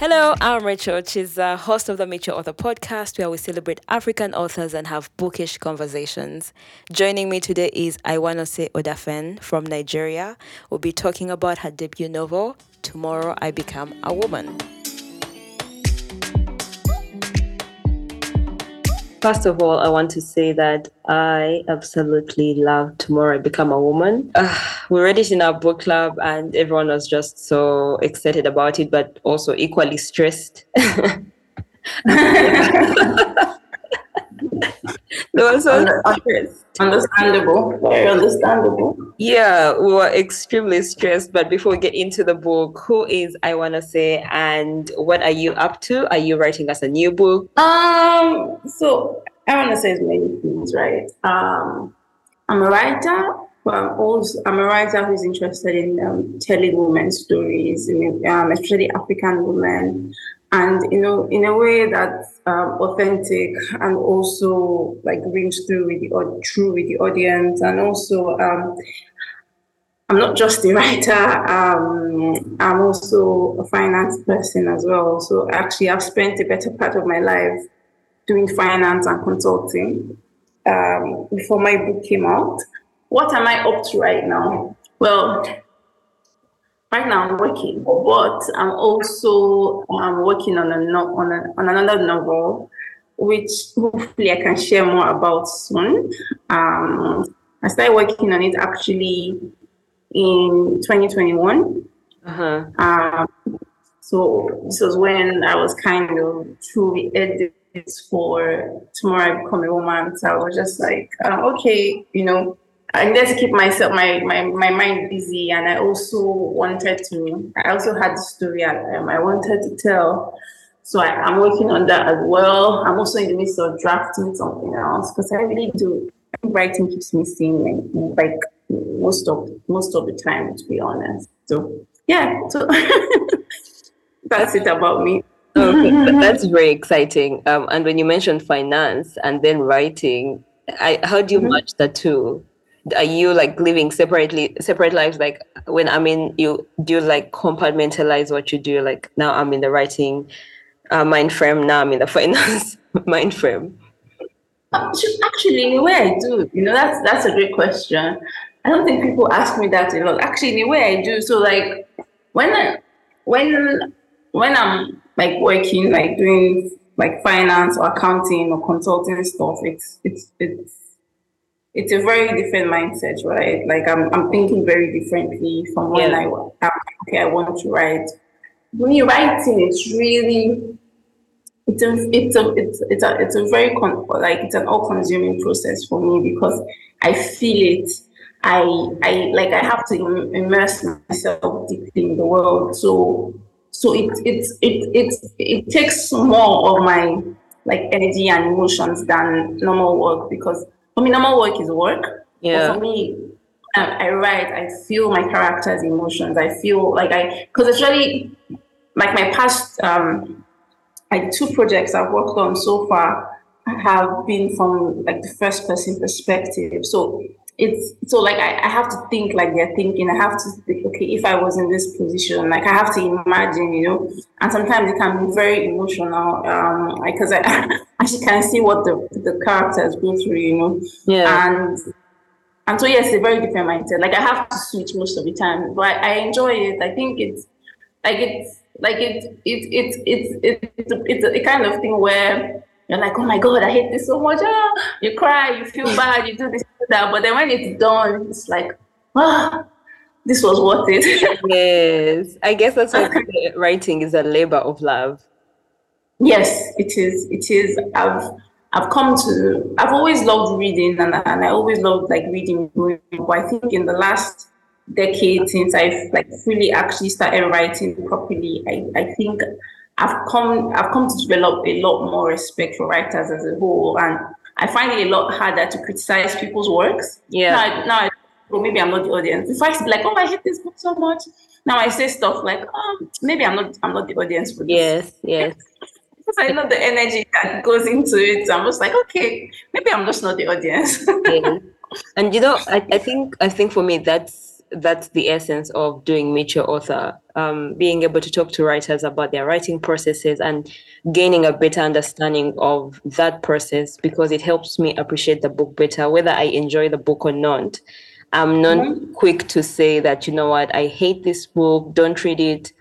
Hello, I'm Rachel. She's the uh, host of the Meet Your Author podcast, where we celebrate African authors and have bookish conversations. Joining me today is Aiwanose Odafen from Nigeria. We'll be talking about her debut novel, Tomorrow I Become a Woman. First of all, I want to say that I absolutely love Tomorrow I Become a Woman. Uh, we read it in our book club, and everyone was just so excited about it, but also equally stressed. so stressed. Understandable, very understandable. Yeah, we were extremely stressed. But before we get into the book, who is Aiwanose and what are you up to? Are you writing us a new book? Um, so Aiwanose many things, right? Um, I'm a writer, but I'm also I'm a writer who's interested in um, telling women's stories, um, especially African women and you know in a way that's um, authentic and also like rings through with the true with the audience and also um, i'm not just a writer um, i'm also a finance person as well. So actually i've spent a better part of my life doing finance and consulting um, before my book came out. What am i up to right now? Well right now I'm working, but I'm also um, working on a, no, on, a, on another novel, which hopefully I can share more about soon. Um, I started working on it actually in 2021. Uh-huh. Um, so this was when I was kind of through the edits for Tomorrow I Become a Woman. So I was just like, uh, okay, you know, I needed to keep myself my, my my mind busy, and I also wanted to. I also had the story um, I wanted to tell, so I, am working on that as well. I'm also in the midst of drafting something else because I really do. Writing keeps me sane, like most of most of the time, to be honest. So yeah, so that's it about me. Okay, that's very exciting. Um, and when you mentioned finance and then writing, I how do you mm-hmm. match the two? Are you like living separately separate lives? Like when i'm in you do you like compartmentalize what you do? Like now i'm in the writing uh, mind frame now i'm in the finance mind frame. Actually in a way i do. You know that's that's a great question. I don't think people ask me that a lot. Actually in a way i do. So like when I, when when i'm like working like doing like finance or accounting or consulting stuff it's it's it's it's a very different mindset, right? Like I'm, I'm thinking very differently from when yeah. I okay, I want to write. When you're writing, it's really it's a it's a it's it's a it's a very con- like it's an all-consuming process for me because I feel it. I I like I have to immerse myself deeply in the world. So so it it it it it takes more of my like energy and emotions than normal work because for me, normal work is work. Yeah. But for me, I, I write, I feel my character's emotions. I feel like I, because it's really like my past, um, like two projects I've worked on so far have been from like the first person perspective. So it's so like I, I have to think like they're thinking. I have to think, okay, if I was in this position, like I have to imagine, you know. And sometimes it can be very emotional, um, because I actually can see what the the characters go through, you know. Yeah. And and so yes, a very different mindset. Like I have to switch most of the time, but I, I enjoy it. I think it's like it's like it's it's it's it's it's, a, it's a kind of thing where you're like, oh my God, I hate this so much. Ah, you cry, you feel bad, you do this, that. But then when it's done, it's like, ah, this was worth it. yes. I guess that's what writing is a labor of love. Yes, it is. It is. I've I've come to I've always loved reading and, and I always loved like reading. But I think in the last decade since I've like fully actually started writing properly, I, I think I've come I've come to develop a lot more respect for writers as a whole, and I find it a lot harder to criticize people's works. Yeah. Now, now I, well, maybe I'm not the audience. If I be like, oh, I hate this book so much, now I say stuff like, oh, maybe I'm not I'm not the audience for this. Yes, yes. because I know the energy that goes into it. I'm just like, okay, maybe I'm just not the audience. yeah. And you know, I, I think I think for me that's that's the essence of doing Meet Your Author, um, being able to talk to writers about their writing processes and gaining a better understanding of that process because it helps me appreciate the book better, whether I enjoy the book or not. I'm not mm-hmm. quick to say that, you know what, I hate this book, don't read it.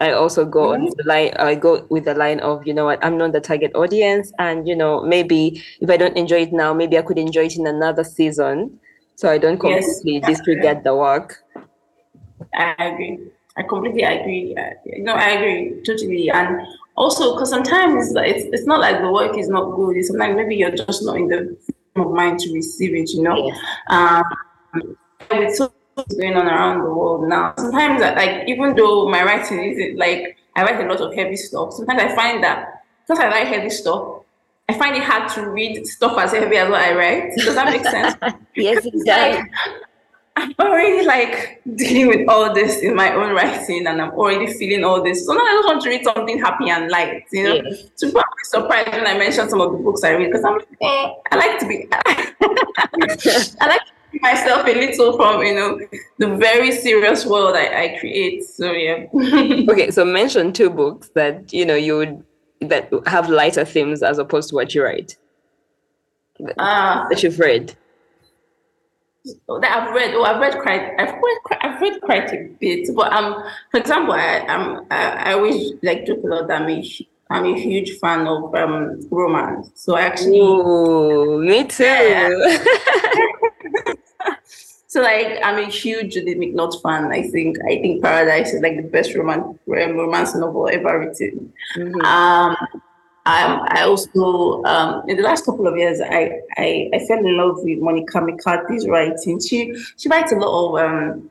I also go mm-hmm. on the line, I go with the line of, you know what, I'm not the target audience. And, you know, maybe if I don't enjoy it now, maybe I could enjoy it in another season. So I don't completely yes. disregard the work. I agree. I completely agree. No, I agree totally. And also, because sometimes it's, it's not like the work is not good. It's sometimes maybe you're just not in the frame of mind to receive it, you know. Yes. Um, with so much going on around the world now, sometimes like even though my writing isn't like I write a lot of heavy stuff, sometimes I find that because I write heavy stuff, I find it hard to read stuff as heavy as what I write. Does that make sense? yes, exactly. I'm already like dealing with all this in my own writing, and I'm already feeling all this. So now I just want to read something happy and light, you know. Yes. So probably surprised when I mention some of the books I read because I'm like, eh, I like to be, I like myself a little from you know the very serious world I, I create. So yeah. okay, so mention two books that you know you would that have lighter themes as opposed to what you write. Uh, that you've read. That I've read. Oh, I've read quite. I've read. I've read quite a bit. But um, for example, I am. I, I always like to lot that I'm a, I'm a huge fan of um romance. So I actually. Ooh, me too. Yeah. So like I'm a huge Judith McNaught fan. I think I think Paradise is like the best romance romance novel ever written. Mm-hmm. Um, I also um, in the last couple of years I, I, I fell in love with Monica McCarty's writing. She she writes a lot of um,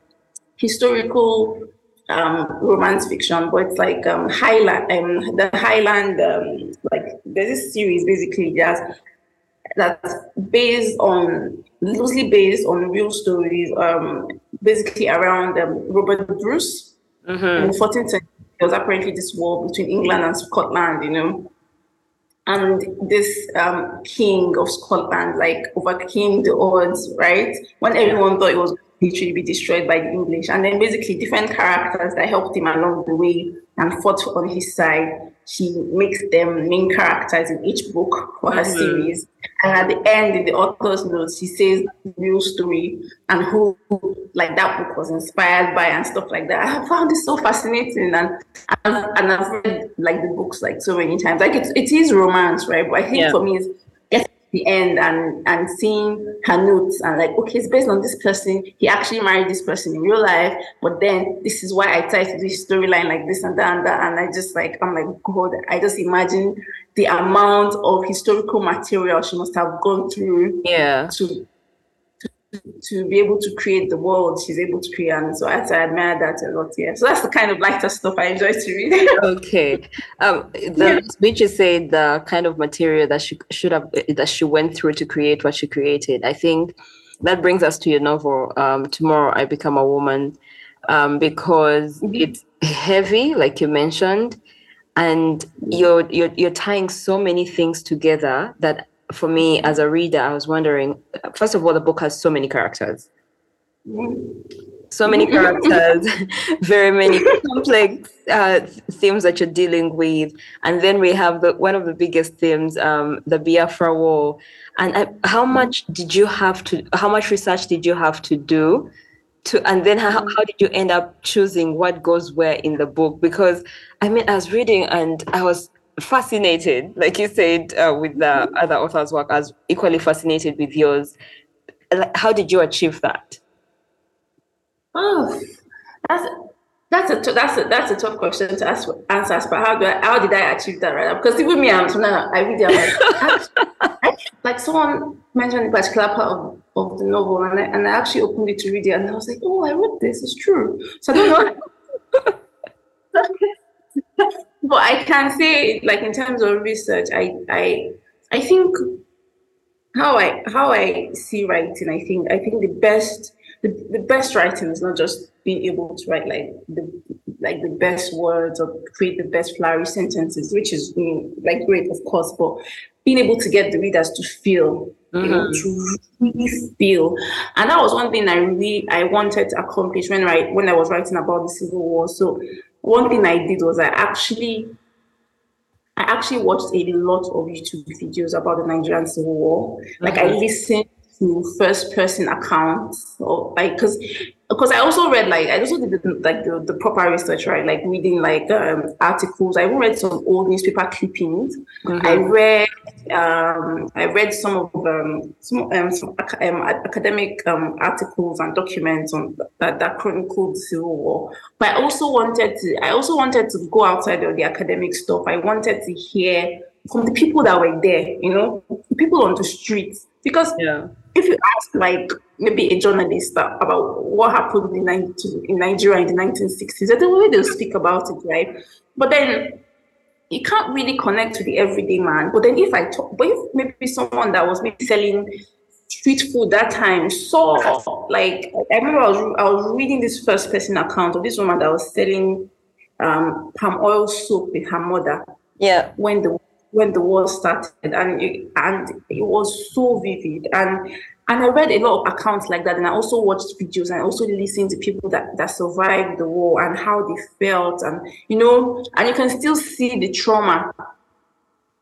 historical um, romance fiction, but it's like um, Highland um, the Highland um, like there's this series basically that's that's based on loosely based on real stories, um, basically around um, Robert Bruce mm-hmm. in the 14th century. There was apparently this war between England and Scotland, you know, and this um, king of Scotland like overcame the odds, right? When everyone thought it was literally be destroyed by the English, and then basically different characters that helped him along the way and fought on his side she makes them main characters in each book for her mm-hmm. series. And at the end, in the author's notes, she says the real story and who, like that book was inspired by and stuff like that. I found this so fascinating, and and I've read like the books like so many times. Like it's it is romance, right? But I think yeah. for me, it's the end and and seeing her notes and like okay it's based on this person. He actually married this person in real life but then this is why i to this storyline like this and that and that. And i just like i'm like god i just imagine the amount of historical material she must have gone through yeah. to to be able to create the world she's able to create. And so I, I admire that a lot. Yeah. So that's the kind of lighter stuff I enjoy to read. okay. Um, the yeah. speech you said the kind of material that she should have that she went through to create what she created. I think that brings us to your novel, um, Tomorrow I Become a Woman, um, because mm-hmm. it's heavy, like you mentioned, and you're, you're you're tying so many things together that for me as a reader, I was wondering first of all, the book has so many characters. So many characters, very many complex uh, themes that you're dealing with, and then we have the one of the biggest themes, um, the Biafra War. And uh, how much did you have to? How much research did you have to do to and then how, how did you end up choosing what goes where in the book because i mean i was reading and i was fascinated, like you said, uh, with the other authors' work, as equally fascinated with yours. How did you achieve that? Oh, that's that's a that's a that's a tough question to ask, answer. But how do I how did I achieve that right? Because even me, I'm now I read it, like, I, like someone mentioned a particular part of, of the novel, and I, and I actually opened it to read it, and I was like, oh, I read this. It's true. So I don't know. but I can say, like in terms of research, I I I think how I how I see writing. I think I think the best the, the best writing is not just being able to write like the like the best words or create the best flowery sentences, which is you know, like great, of course, but being able to get the readers to feel, mm-hmm. you know, mm-hmm. to really feel. And that was one thing I really I wanted to accomplish when I when I was writing about the Civil War. So one thing I did was I actually I actually watched a lot of YouTube videos about the Nigerian Civil War. Like mm-hmm. I listened to first person accounts or like because because I also read like I also did like the, the proper research right? Like reading like um, articles. I even read some old newspaper clippings. Mm-hmm. I read um, I read some of um, some, um, some um, academic um, articles and documents on that that chronicled the Civil War. But I also wanted to I also wanted to go outside of the academic stuff. I wanted to hear from the people that were there you know? People on the streets. Because yeah if you ask like maybe a journalist about what happened in, in Nigeria in the 1960s, the way they'll speak about it, right? But then you can't really connect to the everyday man. But then if I talk, but if maybe someone that was maybe selling street food that time saw like I remember I was, I was reading this first person account of this woman that was selling um, palm oil soap with her mother. Yeah. When the when the war started, and it, and it was so vivid. And and I read a lot of accounts like that, and I also watched videos and I also listened to people that that survived the war and how they felt, and you know, and you can still see the trauma.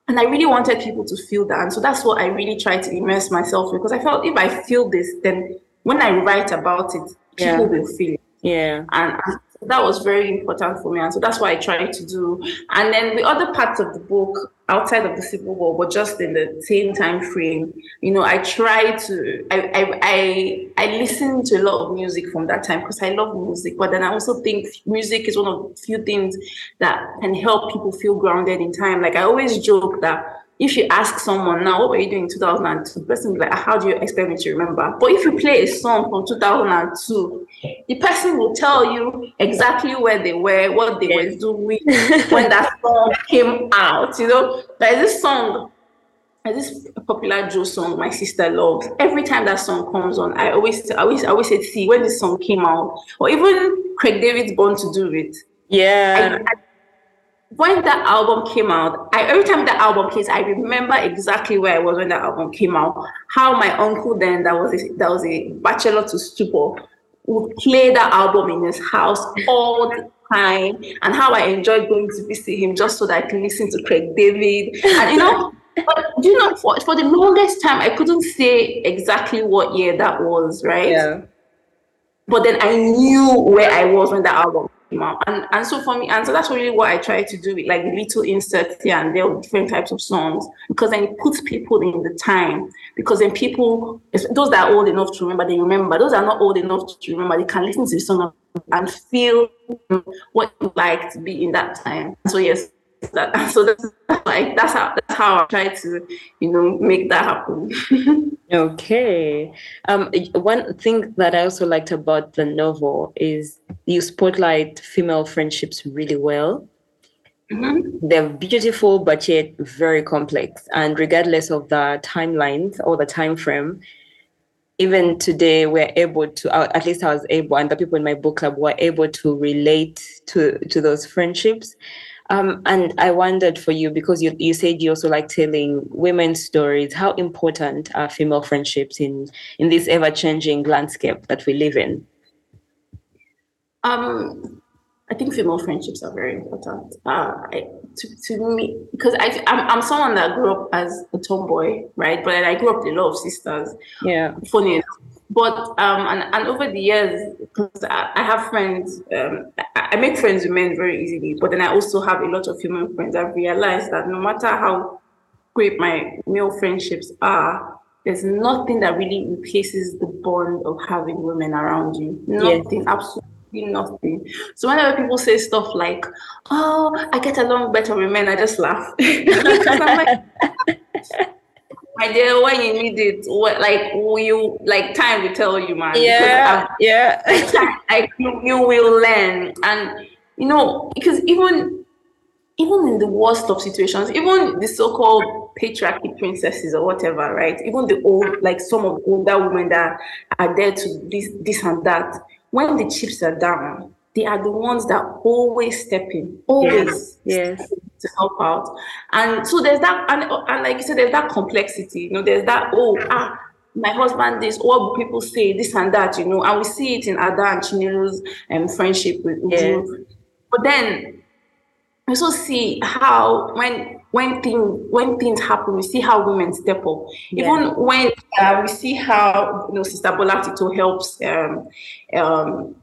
And I really wanted people to feel that, and so that's what I really tried to immerse myself in because I felt if I feel this, then when I write about it, people yeah. will feel it. Yeah. And, and that was very important for me. And so that's what I tried to do. And then the other parts of the book outside of the Civil War, but just in the same time frame, you know, I tried to, I, I, I, I listened to a lot of music from that time because I love music. But then I also think music is one of the few things that can help people feel grounded in time. Like I always joke that if you ask someone now, what were you doing in 2002? The person will be like, ah, how do you expect me to remember? But if you play a song from 2002, the person will tell you exactly where they were, what they were doing when that song came out. You know, there's this song, there's this popular Joe song my sister loves. Every time that song comes on, I always, I always, I always say, see, when this song came out, or even Craig David's Born to Do It. Yeah. I, I, when that album came out, I, every time that album plays, I remember exactly where I was when that album came out. How my uncle then, that was a, that was a bachelor to stupor, would play that album in his house all the time, and how I enjoyed going to visit him just so that I can listen to Craig David. And you know, but do you know, for, for the longest time, I couldn't say exactly what year that was, right? Yeah. But then I knew where I was when that album and, and so for me, and so that's really what I try to do with like little inserts here and there different types of songs because then it puts people in the time. Because then people, those that are old enough to remember, they remember. Those that are not old enough to remember, they can listen to the song and feel what it like to be in that time. So yes, that so that's like that's how that's how I try to you know make that happen. okay. Um one thing that I also liked about the novel is you spotlight female friendships really well. Mm-hmm. They're beautiful but yet very complex. And regardless of the timelines or the time frame, even today we're able to at least i was able and the people in my book club were able to relate to to those friendships um, and I wondered for you because you, you said you also like telling women's stories. How important are female friendships in in this ever changing landscape that we live in? Um, I think female friendships are very important. Uh, to, to me, because I I'm, I'm someone that grew up as a tomboy, right? But I grew up with a lot of sisters. Yeah. Funny enough but um, and, and over the years, because I, I, have friends, um, I, I, make friends with men very easily, but then I also have a lot of female friends. I've realized that no matter how great my male friendships are, there's nothing that really replaces the bond of having women around you. Nothing, yes. absolutely nothing. So whenever people say stuff like, "Oh, I get along better with men," I just laugh. my dear, when you need it, what, like you like time will tell you, man. Yeah, yeah. like you, you will learn, and you know because even even in the worst of situations, even the so-called patriarchy princesses or whatever, right? Even the old, like some of the older women that are there to this, this and that. When the chips are down, they are the ones that always step in, always yes, yes. to help out. And so there's that, and, and like you said, there's that complexity. You know, there's that oh ah, my husband this, what people say, this and that. You know, and we see it in Ada and Chinelo's um, friendship with Uju. Yes. But then also see how when when things when things happen, we see how women step up. Yeah. Even when uh, we see how you know Sister Bola Tito helps um, um,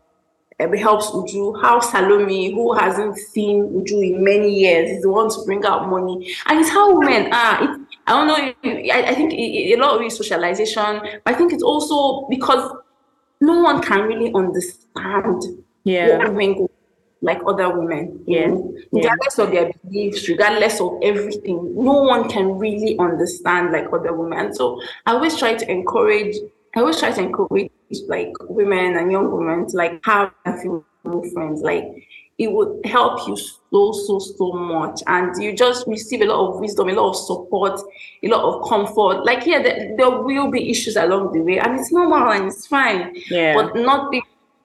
it helps Uju. How Salome, who hasn't seen Uju in many years, is the one to bring out money. And it's how women are. It, I don't know. I, I think it, a lot of it is socialization. But I think it's also because no one can really understand yeah. what women go like other women. Yeah. Mm-hmm. Regardless yeah. of their beliefs, regardless of everything, no one can really understand like other women. So I always try to encourage. I always try to encourage like women and young women to like have a few friends. Like it would help you so so so much, and you just receive a lot of wisdom, a lot of support, a lot of comfort. Like yeah, there, there will be issues along the way, and it's normal and it's fine. Yeah. But nothing,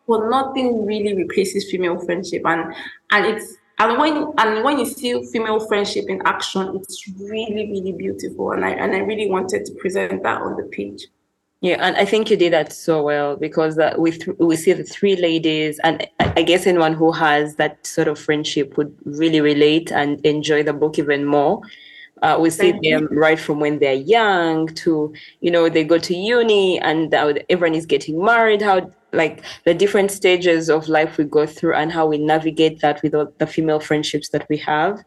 but nothing really replaces female friendship, and and it's and when and when you see female friendship in action, it's really really beautiful, and I and I really wanted to present that on the page. Yeah, and I think you did that so well because uh, we th- we see the three ladies, and I guess anyone who has that sort of friendship would really relate and enjoy the book even more. Uh, we see them right from when they're young to you know they go to uni and uh, everyone is getting married. How like the different stages of life we go through and how we navigate that with all the female friendships that we have.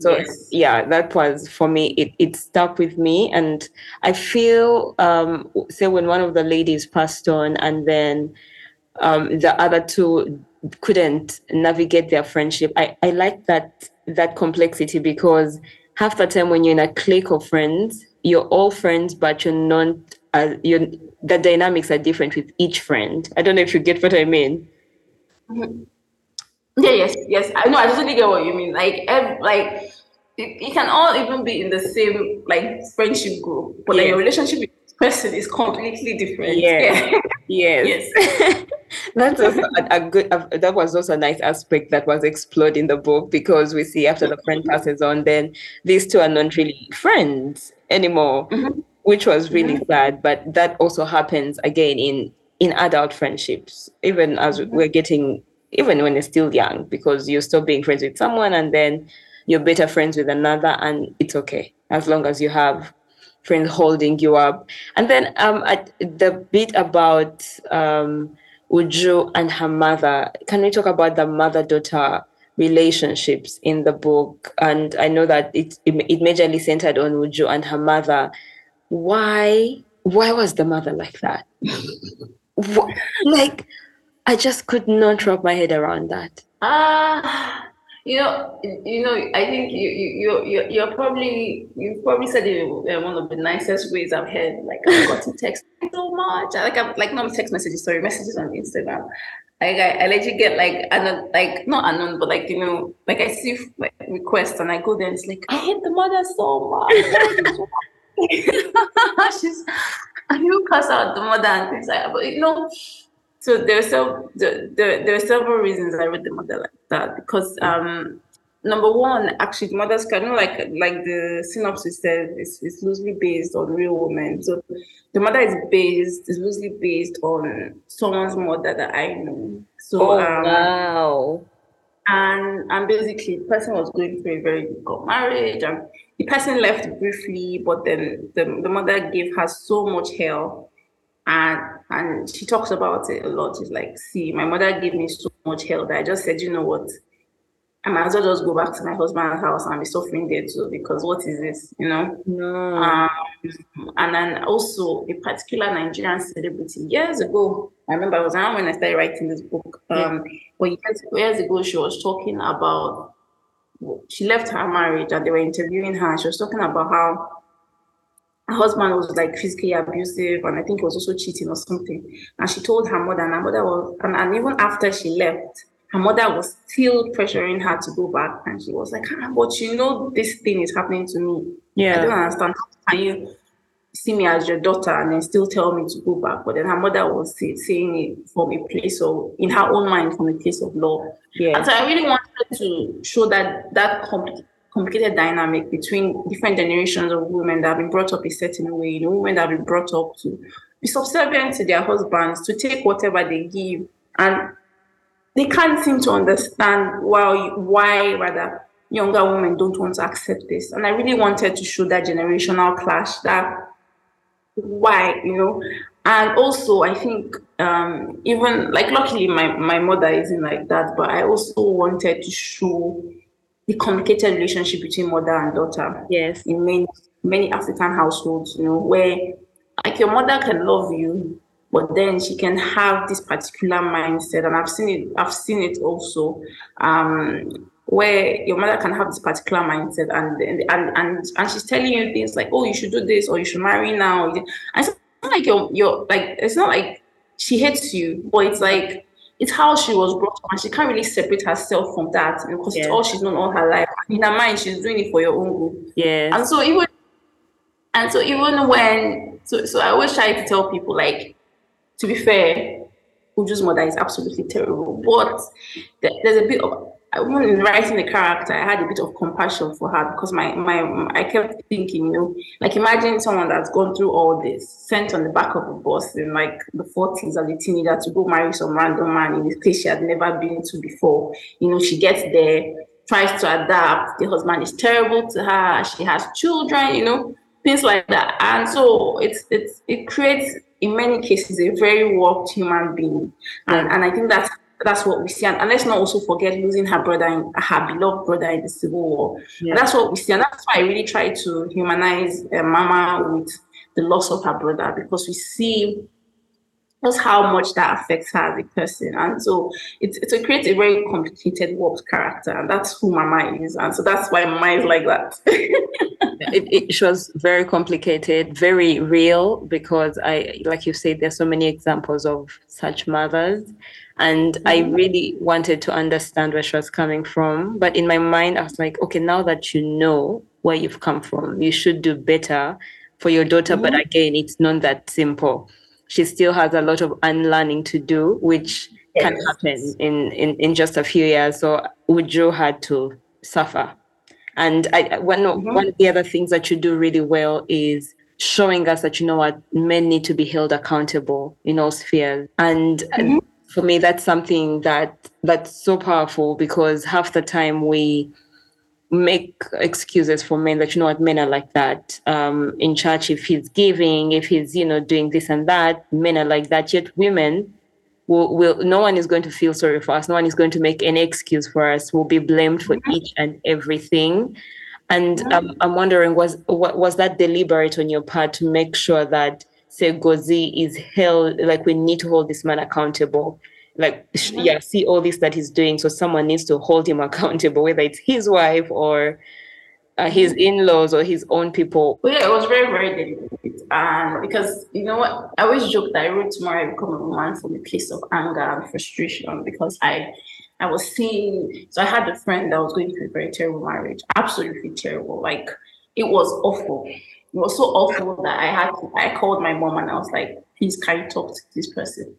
So yes. yeah, that was for me. It it stuck with me, and I feel um, say when one of the ladies passed on, and then um, the other two couldn't navigate their friendship. I I like that that complexity because half the time when you're in a clique of friends, you're all friends, but you're not. Uh, you the dynamics are different with each friend. I don't know if you get what I mean. Mm-hmm. Yeah, yes, yes. I know. I totally get what you mean. Like, like it, it, can all even be in the same like friendship group, but yes. like your relationship with this person is completely different. Yeah. yes. yes. That's also a, a good. A, that was also a nice aspect that was explored in the book because we see after the friend passes on, then these two are not really friends anymore, mm-hmm. Which was really sad. But that also happens again in in adult friendships, even as mm-hmm. we're getting even when you're still young, because you're still being friends with someone and then you're better friends with another, and it's okay as long as you have friends holding you up. And then um, at the bit about um, Uju and her mother, can we talk about the mother daughter relationships in the book? And I know that it, it, it majorly centered on Uju and her mother. Why? Why was the mother like that? like I just could not wrap my head around that. Ah, uh, you know, you know, I think you you you you're probably you probably said it in one of the nicest ways I've heard. Like I got to text so much. Like I'm like not text messages, sorry, messages on Instagram. Like I, I let you get like anon, like not unknown, but like you know, like I see like requests and I go there and it's like I hate the mother so much. She's and you cuss out the mother and things like that. But you know, so there are so there, there, there are several reasons I read the mother like that because um number one actually the mother's kind of like like the synopsis says it's, it's loosely based on real women so the mother is based is loosely based on someone's mother that I know so oh, um, wow and and basically the person was going through a very difficult marriage and the person left briefly but then the, the mother gave her so much help and and she talks about it a lot. She's like, see, my mother gave me so much help that I just said, you know what? I might as well just go back to my husband's house and be suffering there too, because what is this, you know? No. Um, and then also a particular Nigerian celebrity years ago. I remember I was around when I started writing this book. Um, yeah. but years, years ago, she was talking about she left her marriage and they were interviewing her. She was talking about how her husband was like physically abusive and I think he was also cheating or something. And she told her mother, and her mother was, and, and even after she left, her mother was still pressuring her to go back. And she was like, ah, but you know, this thing is happening to me. Yeah. I don't understand. How can you, see me as your daughter and then still tell me to go back. But then her mother was say, saying it from a place of, in her own mind, from a place of love. Yeah. And so I really wanted to show that that compl- complicated dynamic between different generations of women that have been brought up a certain way, you know, women that have been brought up to be subservient to their husbands, to take whatever they give. And they can't seem to understand why, why rather younger women don't want to accept this. And I really wanted to show that generational clash, that why, you know. And also, I think um, even like luckily my, my mother isn't like that, but I also wanted to show the complicated relationship between mother and daughter. Yes. In many many African households, you know, where like your mother can love you, but then she can have this particular mindset, and I've seen it. I've seen it also, um, where your mother can have this particular mindset, and and and and, she's telling you things like, "Oh, you should do this, or you should marry now." And it's not like you're you're like it's not like she hates you, but it's like it's how she was brought up, and she can't really separate herself from that because Yeah. it's all she's known all her life. In her mind, she's doing it for your own good. yeah And so even and so even when so so I always try to tell people like to be fair, Uju's mother is absolutely terrible. But there- there's a bit of when in writing the character, I had a bit of compassion for her because my my I kept thinking, you know, like imagine someone that's gone through all this, sent on the back of a bus in like the 40s as a teenager to go marry some random man in a place she had never been to before. You know, she gets there, tries to adapt. The husband is terrible to her. She has children, you know, things like that. And so it's it's it creates in many cases a very warped human being. And mm. and I think that's that's what we see. And, and let's not also forget losing her brother, in, her beloved brother in the Civil War. Yeah. That's what we see. And that's why I really try to humanize uh, Mama with the loss of her brother because we see just how much that affects her as a person. And so it's it, it creates a very complicated, warped character. And that's who Mama is. And so that's why Mama is like that. it, it was very complicated, very real because I, like you said, there's so many examples of such mothers, and I really wanted to understand where she was coming from. But in my mind, I was like, okay, now that you know where you've come from, you should do better for your daughter. But again, it's not that simple. She still has a lot of unlearning to do, which can happen in, in, in just a few years. So Uju had to suffer. And I, one, of, Mhm. one of the other things that you do really well is showing us that, you know what, men need to be held accountable in all spheres. And Mhm. For me, that's something that that's so powerful because half the time we make excuses for men that you know what men are like that. Um in church if he's giving if he's you know doing this and that men are like that. Yet women will, will no one is going to feel sorry for us. No one is going to make any excuse for us. We'll be blamed for each and everything. And um, i'm wondering was wa- was that deliberate on your part to make sure that Segozi is held like we need to hold this man accountable like sh- yeah see all this that he's doing so someone needs to hold him accountable whether it's his wife or uh, his in-laws or his own people But yeah, it was very, very deliberate. And because you know what, I always joke that I wrote tomorrow I become a woman from a place of anger and frustration because I I was seeing so I had a friend that was going through a very terrible marriage, absolutely terrible. Like it was awful. It was so awful that I had to, I called my mom and I was like, please can you talk to this person?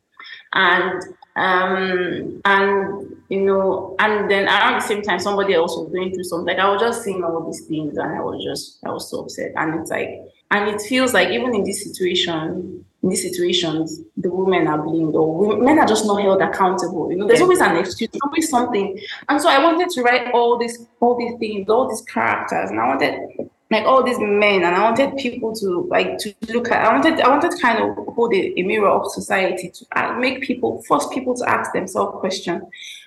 And um and you know and then around the same time somebody else was going through something like I was just seeing all these things and I was just I was so upset. And it's like and it feels like even in this situation in these situations the women are blamed or women, men are just not held accountable you know? There's always an excuse always something. And so I wanted to write all these all these things all these characters and I wanted like all these men and I wanted people to like to look at I wanted I wanted to kind of hold a, a mirror of society to uh, make people force people to ask themselves questions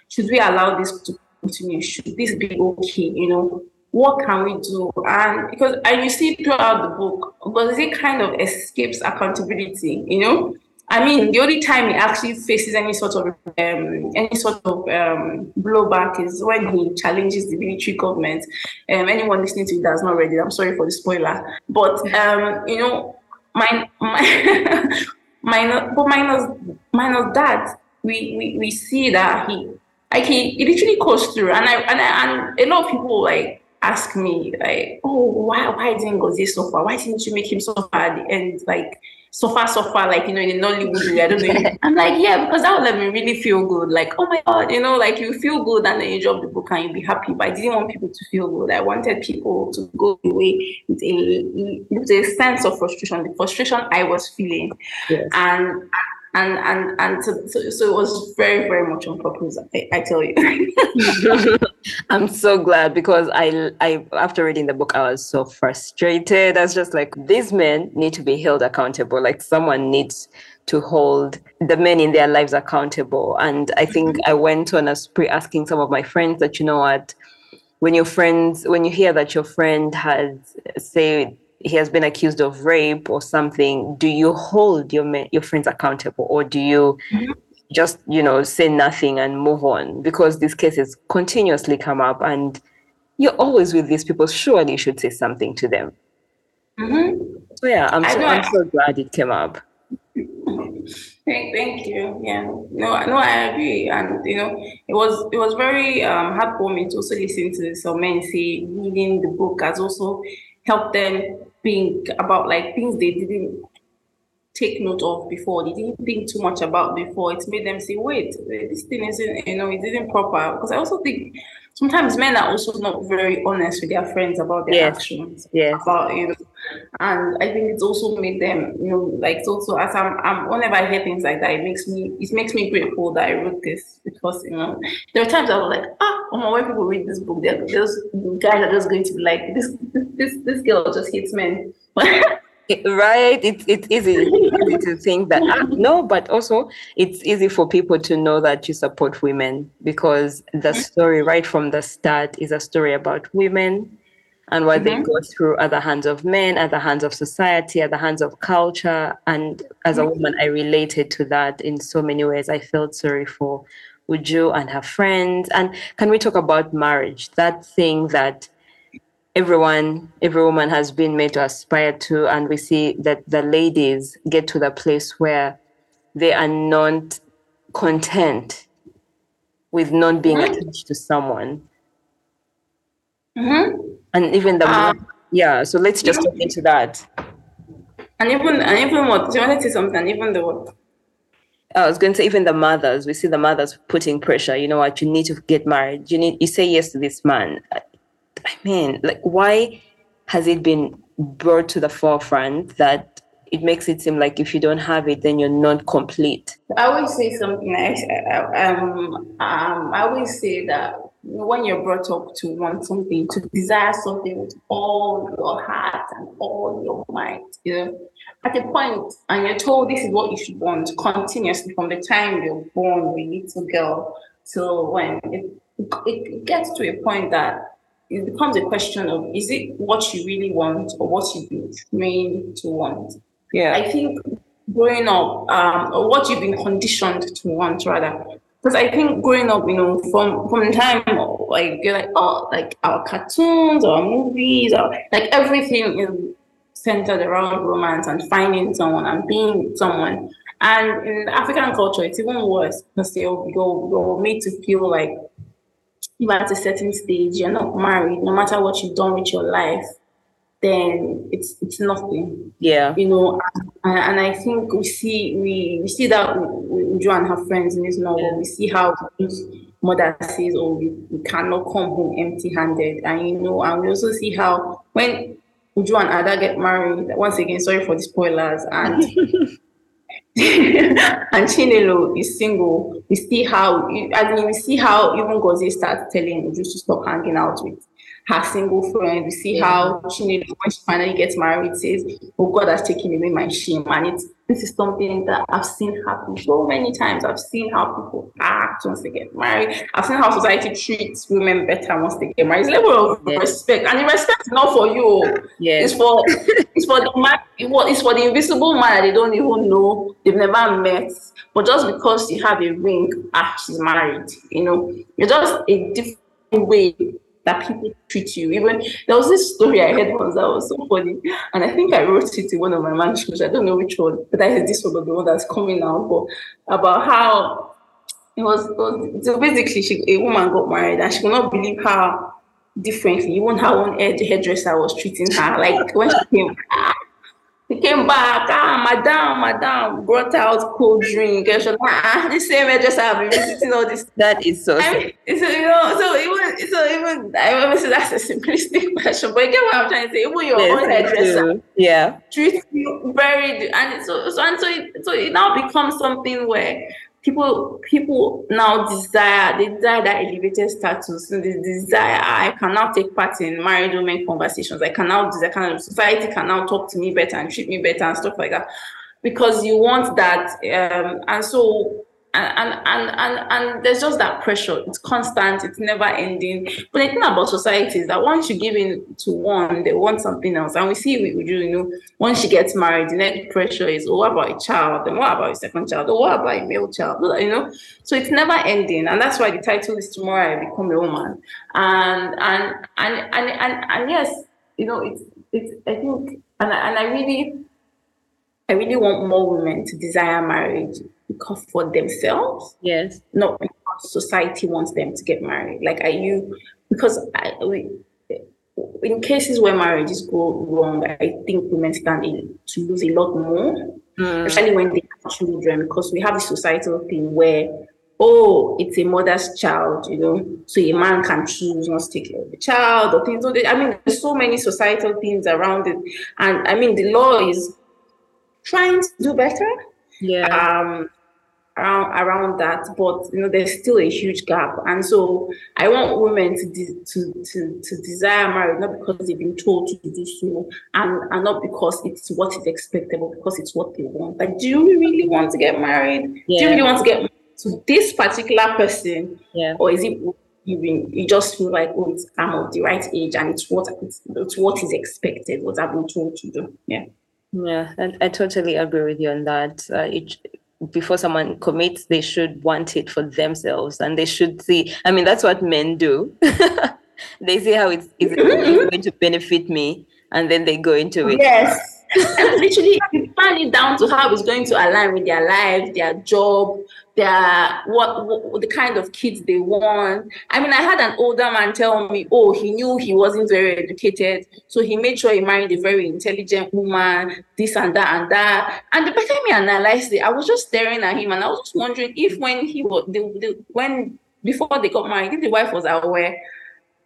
should we allow this to continue? Should this be okay you know? What can we do? And because and you see throughout the book because it kind of escapes accountability you know I mean, the only time he actually faces any sort of um, any sort of um, blowback is when he challenges the military government. Um, anyone listening to it that's not ready, I'm sorry for the spoiler. But um, you know, my my minus, but minus minus that, we, we we see that he like he, he literally goes through, and I and I, and a lot of people like ask me like, oh, why why didn't go this so far? Why didn't you make him so far at the end? Like so far, so far, like you know, in the Nollywood way. I don't know. I'm like, yeah, because that would let me really feel good. Like, oh my god, you know, like you feel good and then you drop the book and you be happy. But I didn't want people to feel good. I wanted people to go away with a with a sense of frustration, the frustration I was feeling, yes. and and and and so, so, so, it was very very much on purpose I, I tell you. I'm so glad because i i after reading the book i was so frustrated. I was just like these men need to be held accountable. Like someone needs to hold the men in their lives accountable. And i think mm-hmm. i went on a spree asking some of my friends that you know what when your friends when you hear that your friend has say he has been accused of rape or something, do you hold your your friends accountable, or do you mm-hmm. just you know say nothing and move on? Because these cases continuously come up, and you're always with these people. Surely you should say something to them. Mm-hmm. So yeah, I'm so, I'm so glad it came up. Thank, thank you. Yeah, no, no, I agree, and you know, it was it was very um, heartwarming to also listen to some men say reading the book has also helped them think about like things they didn't take note of before. They didn't think too much about before. It made them say, wait, eh, this thing isn't, you know, it isn't proper. Because I also think sometimes men are also not very honest with their friends about their yes. actions. Yes. About, you know, and I think it's also made them, you know, like so. also as I'm, I'm whenever I hear things like that, it makes me it makes me grateful that I wrote this because you know there are times I was like, ah, oh my when people read this book, they're those guys are just going to be like, this this this girl just hates men. right it's it's easy, easy to think that ah, no but also it's easy for people to know that you support women because the mm-hmm. story right from the start is a story about women and what mm-hmm. they go through at the hands of men, at the hands of society, at the hands of culture. And as a mm-hmm. woman, I related to that in so many ways. I felt sorry for Uju and her friends. And can we talk about marriage? That thing that everyone, every woman has been made to aspire to. And we see that the ladies get to the place where they are not content with not being mm-hmm. attached to someone. Mm-hmm and even the um, yeah so let's just get into that and even and even what do you want to say something even the what I was going to say even the mothers, we see the mothers putting pressure. You know what? You need to get married. You need you say yes to this man. I mean, like why has it been brought to the forefront that it makes it seem like if you don't have it, then you're not complete? I always say something. I um um I always say that when you're brought up to want something, to desire something with all your heart and all your might, you know, at a point, and you're told this is what you should want continuously from the time you're born, a little girl, till when it, it, it gets to a point that it becomes a question of is it what you really want or what you've been trained to want? Yeah. I think growing up, um, or what you've been conditioned to want rather, because I think growing up, you know, from from the time like you're like oh like our cartoons or movies or like everything is centered around romance and finding someone and being someone. And in African culture, it's even worse because you're, you're, you're made to feel like you're at a certain stage, you're not married, no matter what you've done with your life, then it's it's nothing. Yeah. You know, and, and I think we see we, we see that with Jo and her friends in this novel. Yeah. We see how mother says, "Oh, we, we cannot come home empty-handed," and you know, and we also see how when Uju and Ada get married. Once again, sorry for the spoilers, and and Chinelo is single. We see how, I mean, we see how even Gozi starts telling Uju to stop hanging out with her single friend. We see yeah. how Chinelo, when she finally gets married, says, Oh, God has taken away my shame. And it's this is something that I've seen happen so many times. I've seen how people act once they get married. I've seen how society treats women better once they get married. It's level of respect. And the respect is not for you. It's for it's for the man, it's for the invisible man that they don't even know, they've never met. But just because you have a ring, ah, she's married, you know, you're just a different way that people treat you. Even there was this story I heard once that was so funny, and I think I wrote it in one of my manuscripts. I don't know which one, but I heard this one of the one that's coming out. But about how it was, it was so basically she, a woman got married and she could not believe how differently. Even her own hairdresser was treating her like when she came. He came back, ah, madam, madam, brought out cold drink. And she was like, ah, the same hairdresser I've been visiting all this. That is so. I mean, so you know, so even so even I always say that's a simplistic question, but you get what I'm trying to say. Even your Yes, own I hairdresser. Yeah. treats you very and so so and so it, so it now becomes something where people people now desire they desire that elevated status. And they desire "Ah, I can now take part in married women conversations. I can now kind of society can now talk to me better and treat me better and stuff like that. Because you want that um and so and and, and and there's just that pressure. It's constant. It's never ending. But the thing about society is that once you give in to one they want something else. And we see it with you know. Once she gets married the next pressure is oh what about a child? And what about a second child? Oh what about a male child? You know? So it's never ending. And that's why the title is tomorrow i become a woman. And and and and and, and yes you know it's it's i think and and I really I really want more women to desire marriage because for themselves, Yes. not because society wants them to get married. Like, are you? Because I, we, in cases where marriages go wrong, I think women stand in to lose a lot more, Mm. especially when they have children, because we have this societal thing where. Oh, it's a mother's child, you know. So a man can choose not to take care of the child or things. I mean, there's so many societal things around it, and I mean, the law is trying to do better Yeah. um around around that but you know there's still a huge gap. And so i want women to de- to to to desire marriage not because they've been told to do so and and not because it's what is expected but because it's what they want. Like do you really want to get married? Do you really want to get married to this particular person? Yeah. or is it you been, you just feel like oh it's I'm of the right age and it's what it's, it's what is expected what I've been told to do? Yeah. Yeah, I, I totally agree with you on that. Uh, it, before someone commits, they should want it for themselves, and they should see. I mean, that's what men do. they see how it's, it's mm-hmm. going to benefit me, and then they go into it. Yes. and literally you plan it down to how it's going to align with their life, their job, their what, what the kind of kids they want. I mean, I had an older man tell me, oh, he knew he wasn't very educated, so he made sure he married a very intelligent woman, this and that and that. And the better me analyzed it, I was just staring at him and I was just wondering if when he was the, the, when before they got married, if the wife was aware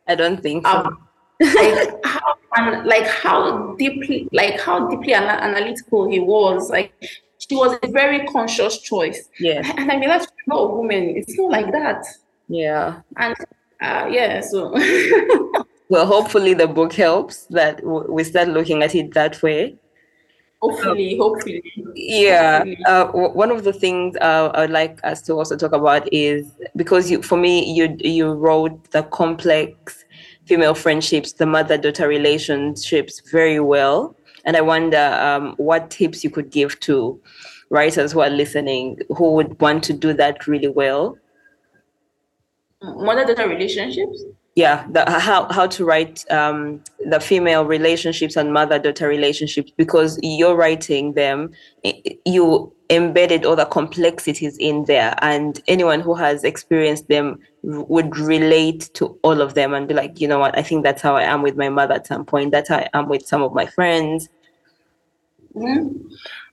I don't think so. um, like how and like how deeply like how deeply ana- analytical he was like she was a very conscious choice Yeah. and i realized for a lot of women it's not like that Yeah. and uh, yeah so Well, hopefully the book helps that we start looking at it that way. hopefully hopefully Yeah, Hopefully. uh, one of the things uh, I'd like us to also talk about is because you, for me, you you wrote the complex female friendships, the mother-daughter relationships very well, and I wonder um, what tips you could give to writers who are listening who would want to do that really well. mother-daughter relationships Yeah, the, how how to write um, the female relationships and mother-daughter relationships because you're writing them, you embedded all the complexities in there, and anyone who has experienced them would relate to all of them and be like, you know what, I think that's how I am with my mother at some point. That's how I am with some of my friends. Mhm.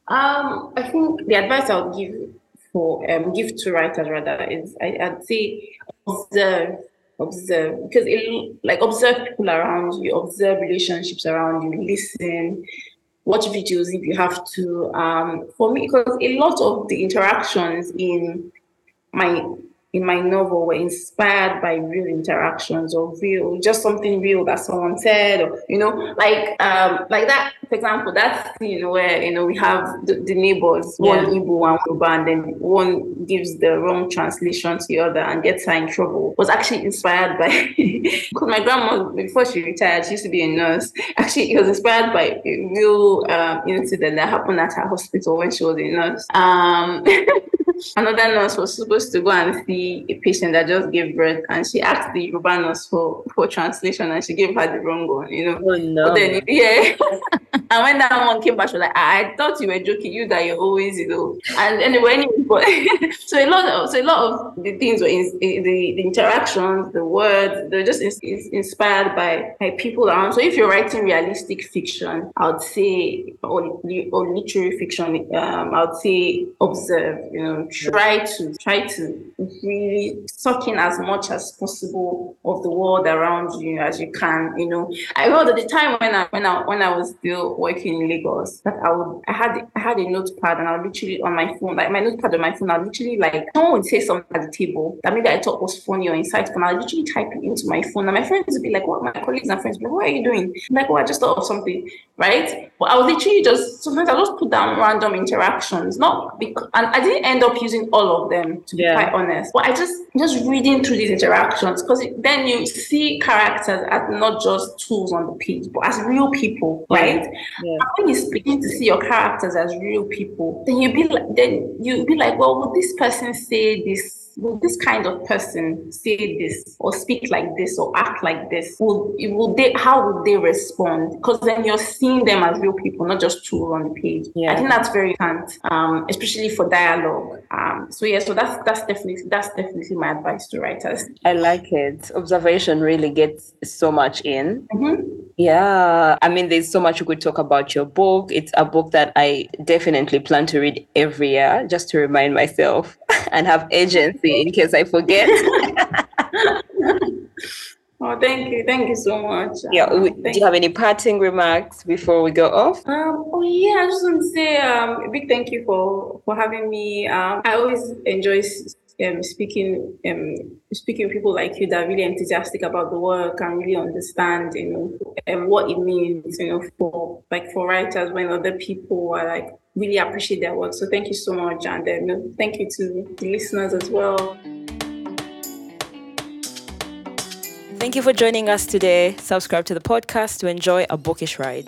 Um, I think the advice I would give for um give to writers rather is I, I'd say observe, observe because it, like observe people around you, observe relationships around you, listen, watch videos if you have to. Um, for me, because a lot of the interactions in my in my novel were inspired by real interactions or real just something real that someone said or you know like um like that for example that scene where you know we have the, the neighbors one Yeah. Igbo one Yoruba and then one gives the wrong translation to the other and gets her in trouble was actually inspired by because my grandma before she retired she used to be a nurse actually it was inspired by a real um, incident that happened at her hospital when she was a nurse um another nurse was supposed to go and see a patient that just gave birth and she asked the Yoruba nurse for, for translation and she gave her the wrong one, you know. Oh no! But then, yeah. and when that one came back, she was like, I, I thought you were joking, you that you're always, you know. And anyway, anyway, but so a lot of so a lot of the things were in, the, the interactions, the words, they're just in, inspired by, by people around. So if you're writing realistic fiction, I would say or, or literary fiction, um, I would say observe. You know, try to try to really suck in as much as possible of the world around you as you can. You know, I remember the time when I when I when I was still working in Lagos that I would I had I had a notepad and I would literally on my phone like my notepad on my phone I literally like someone would say something at the table that maybe I thought was funny or insightful and I literally type it into my phone and my friends would be like what? My colleagues and friends would be like what are you doing? I'm like oh I just thought of something right? But I was literally just sometimes I just put down random interactions not because and I didn't end up using all of them to be yeah. quite honest but I just just reading through these interactions because then you see characters as not just tools on the page but as real people right? Yeah. when you begin to see your characters as real people then you be like then you be like well would this person say this will this kind of person say this or speak like this or act like this? Will, will they, how would they respond? Because then you're seeing them as real people, not just tools on the page. Yeah. I think that's very important, um, especially for dialogue. Um, so yeah, so that's that's definitely that's definitely my advice to writers. I like it. Observation really gets so much in. Mm-hmm. Yeah, I mean, there's so much we could talk about your book. It's a book that I definitely plan to read every year, just to remind myself and have agency in case I forget. oh, thank you. Thank you so much. Yeah. do you, you have any parting remarks before we go off? Um, oh, yeah. I just want to say um, a big thank you for, for having me. Um, I always enjoy um, speaking um, speaking with people like you that are really enthusiastic about the work and really understand you know um, what it means you know for like for writers when other people are like really appreciate their work. So thank you so much, and um, thank you to the listeners as well. Thank you for joining us today. Subscribe to the podcast to enjoy a bookish ride.